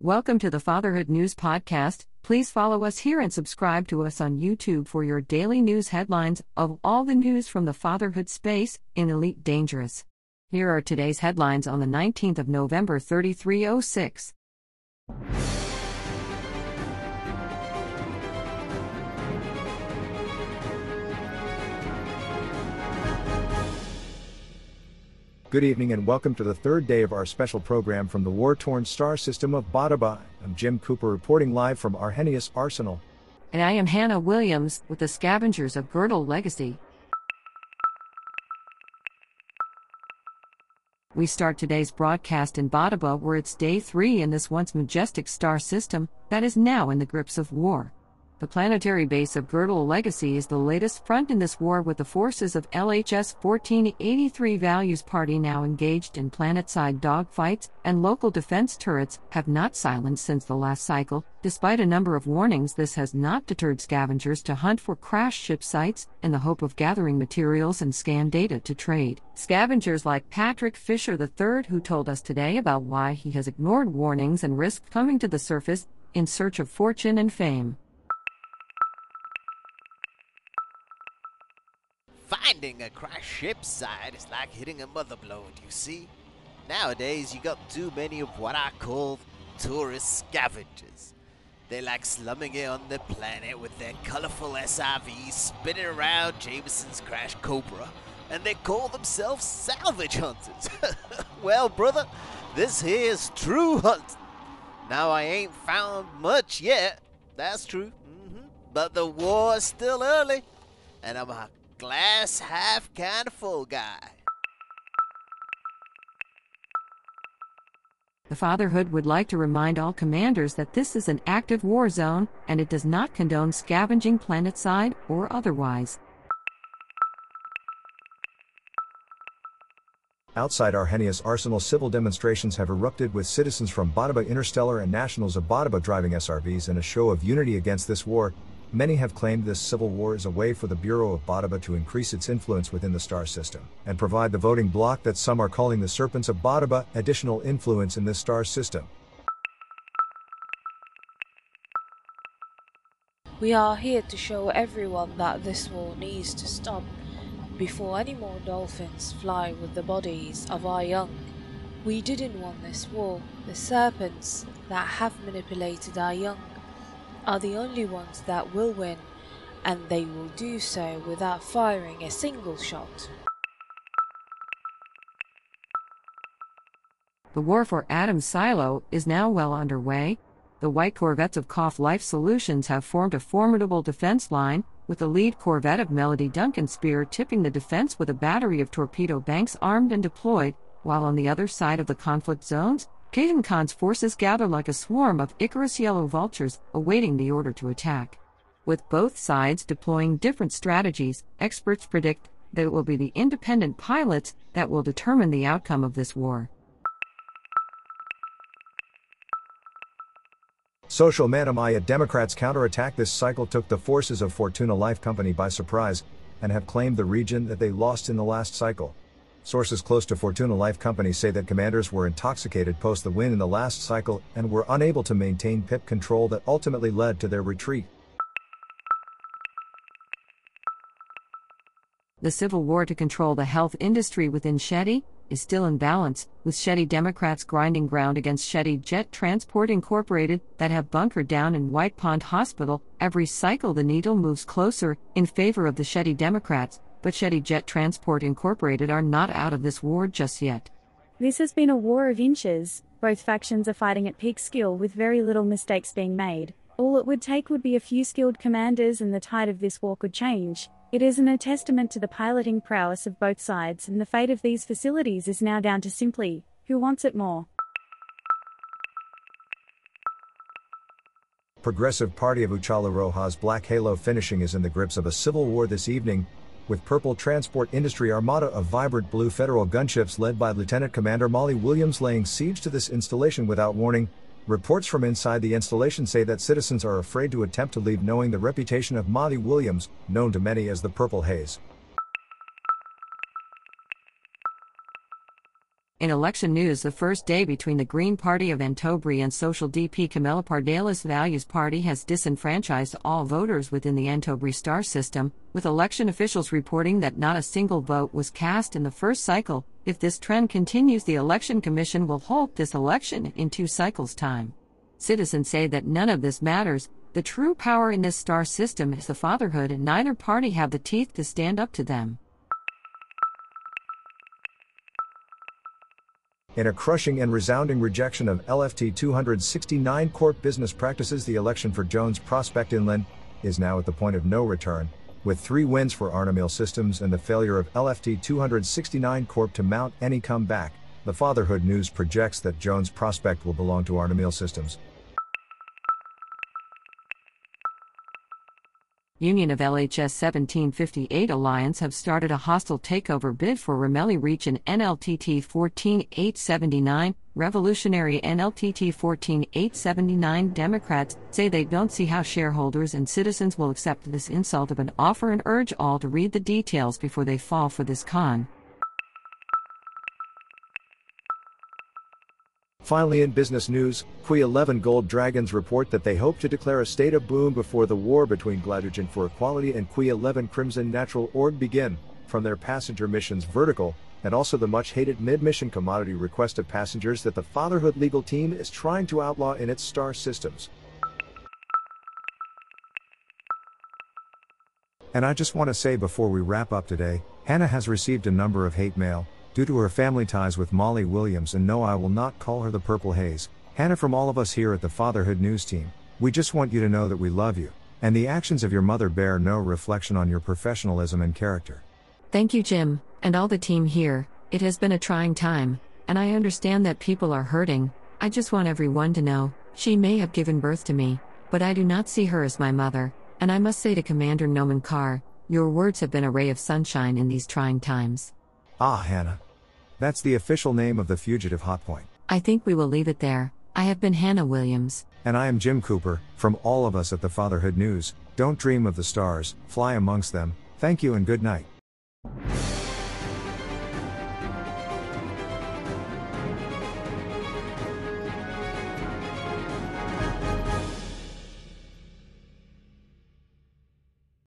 Welcome to the Fatherhood News Podcast. Please follow us here and subscribe to us on YouTube for your daily news headlines of all the news from the fatherhood space in Elite Dangerous. Here are today's headlines on the 19th of November 3306. Good evening and welcome to the third day of our special program from the war torn star system of Badaba. I'm Jim Cooper reporting live from Arrhenius Arsenal. And I am Hannah Williams with the Scavengers of Girdle Legacy. We start today's broadcast in Badaba, where it's day three in this once majestic star system that is now in the grips of war. The planetary base of Girdle Legacy is the latest front in this war with the forces of LHS 1483 Values Party now engaged in planet-side dogfights, and local defense turrets have not silenced since the last cycle. Despite a number of warnings, this has not deterred scavengers to hunt for crash ship sites in the hope of gathering materials and scan data to trade. Scavengers like Patrick Fisher III, who told us today about why he has ignored warnings and risked coming to the surface in search of fortune and fame. Finding a crashed ship site is like hitting a mother blow, you see? Nowadays, you got too many of what I call tourist scavengers. They like slumming it on the planet with their colorful SRVs spinning around Jameson's crashed Cobra, and they call themselves salvage hunters. well, brother, this here's true hunting. Now, I ain't found much yet, that's true, mm-hmm. but the war's still early, and I'm a glass half kind of full guy. The Fatherhood would like to remind all commanders that this is an active war zone and it does not condone scavenging planetside or otherwise. Outside Arrhenius Arsenal, civil demonstrations have erupted with citizens from Badaba Interstellar and nationals of Badaba driving SRVs in a show of unity against this war, Many have claimed this civil war is a way for the Bureau of Badaba to increase its influence within the star system, and provide the voting bloc that some are calling the Serpents of Badaba additional influence in this star system. We are here to show everyone that this war needs to stop before any more dolphins fly with the bodies of our young. We didn't want this war. The serpents that have manipulated our young are the only ones that will win, and they will do so without firing a single shot. The war for Adam's Silo is now well underway. The White Corvettes of Koff Life Solutions have formed a formidable defense line, with the lead corvette of Melody Duncan Spear tipping the defense with a battery of torpedo banks armed and deployed, while on the other side of the conflict zones, Kagan Khan's forces gather like a swarm of Icarus yellow vultures awaiting the order to attack. With both sides deploying different strategies, experts predict that it will be the independent pilots that will determine the outcome of this war. Social Manamaya Democrats' counterattack this cycle took the forces of Fortuna Life Company by surprise and have claimed the region that they lost in the last cycle. Sources close to Fortuna Life Company say that commanders were intoxicated post the win in the last cycle and were unable to maintain pip control that ultimately led to their retreat. The civil war to control the health industry within Shetty is still in balance, with Shetty Democrats grinding ground against Shetty Jet Transport Incorporated that have bunkered down in White Pond Hospital. Every cycle the needle moves closer in favor of the Shetty Democrats, but Shetty Jet Transport Incorporated are not out of this war just yet. This has been a war of inches. Both factions are fighting at peak skill with very little mistakes being made. All it would take would be a few skilled commanders and the tide of this war could change. It isn't a testament to the piloting prowess of both sides, and the fate of these facilities is now down to simply who wants it more. Progressive Party of Uchala Rojas Black Halo finishing is in the grips of a civil war this evening, with Purple Transport Industry Armada of vibrant blue federal gunships led by Lieutenant Commander Molly Williams laying siege to this installation without warning. Reports from inside the installation say that citizens are afraid to attempt to leave knowing the reputation of Molly Williams, known to many as the Purple Haze. In election news, the first day between the Green Party of Antobri and Social DP Camilla Pardalis Values Party has disenfranchised all voters within the Antobri star system, with election officials reporting that not a single vote was cast in the first cycle. If this trend continues, the Election Commission will halt this election in two cycles' time. Citizens say that none of this matters. The true power in this star system is the fatherhood, and neither party have the teeth to stand up to them. In a crushing and resounding rejection of LFT 269 Corp business practices, the election for Jones Prospect Inland is now at the point of no return, with three wins for Arnamil Systems and the failure of LFT 269 Corp to mount any comeback. The Fatherhood News projects that Jones Prospect will belong to Arnamil Systems. Union of LHS 1758 Alliance have started a hostile takeover bid for Ramelli Region NLTT 14879. Revolutionary NLTT 14879 Democrats say they don't see how shareholders and citizens will accept this insult of an offer and urge all to read the details before they fall for this con. Finally, in business news, Qui 11 Gold Dragons report that they hope to declare a state of boom before the war between Gladiogen for Equality and Qui 11 Crimson Natural Org begin, from their passenger missions vertical, and also the much hated mid mission commodity request of passengers that the Fatherhood legal team is trying to outlaw in its star systems. And I just want to say before we wrap up today, Hannah has received a number of hate mail, Due to her family ties with Molly Williams, and no, I will not call her the Purple Haze, Hannah, from all of us here at the Fatherhood News Team, we just want you to know that we love you, and the actions of your mother bear no reflection on your professionalism and character. Thank you, Jim, and all the team here. It has been a trying time, and I understand that people are hurting. I just want everyone to know she may have given birth to me, but I do not see her as my mother, and I must say to Commander Noman Carr, your words have been a ray of sunshine in these trying times. Ah, Hannah. That's the official name of the fugitive hotpoint. I think we will leave it there. I have been Hannah Williams. And I am Jim Cooper, from all of us at the Fatherhood News. Don't dream of the stars, fly amongst them. Thank you and good night.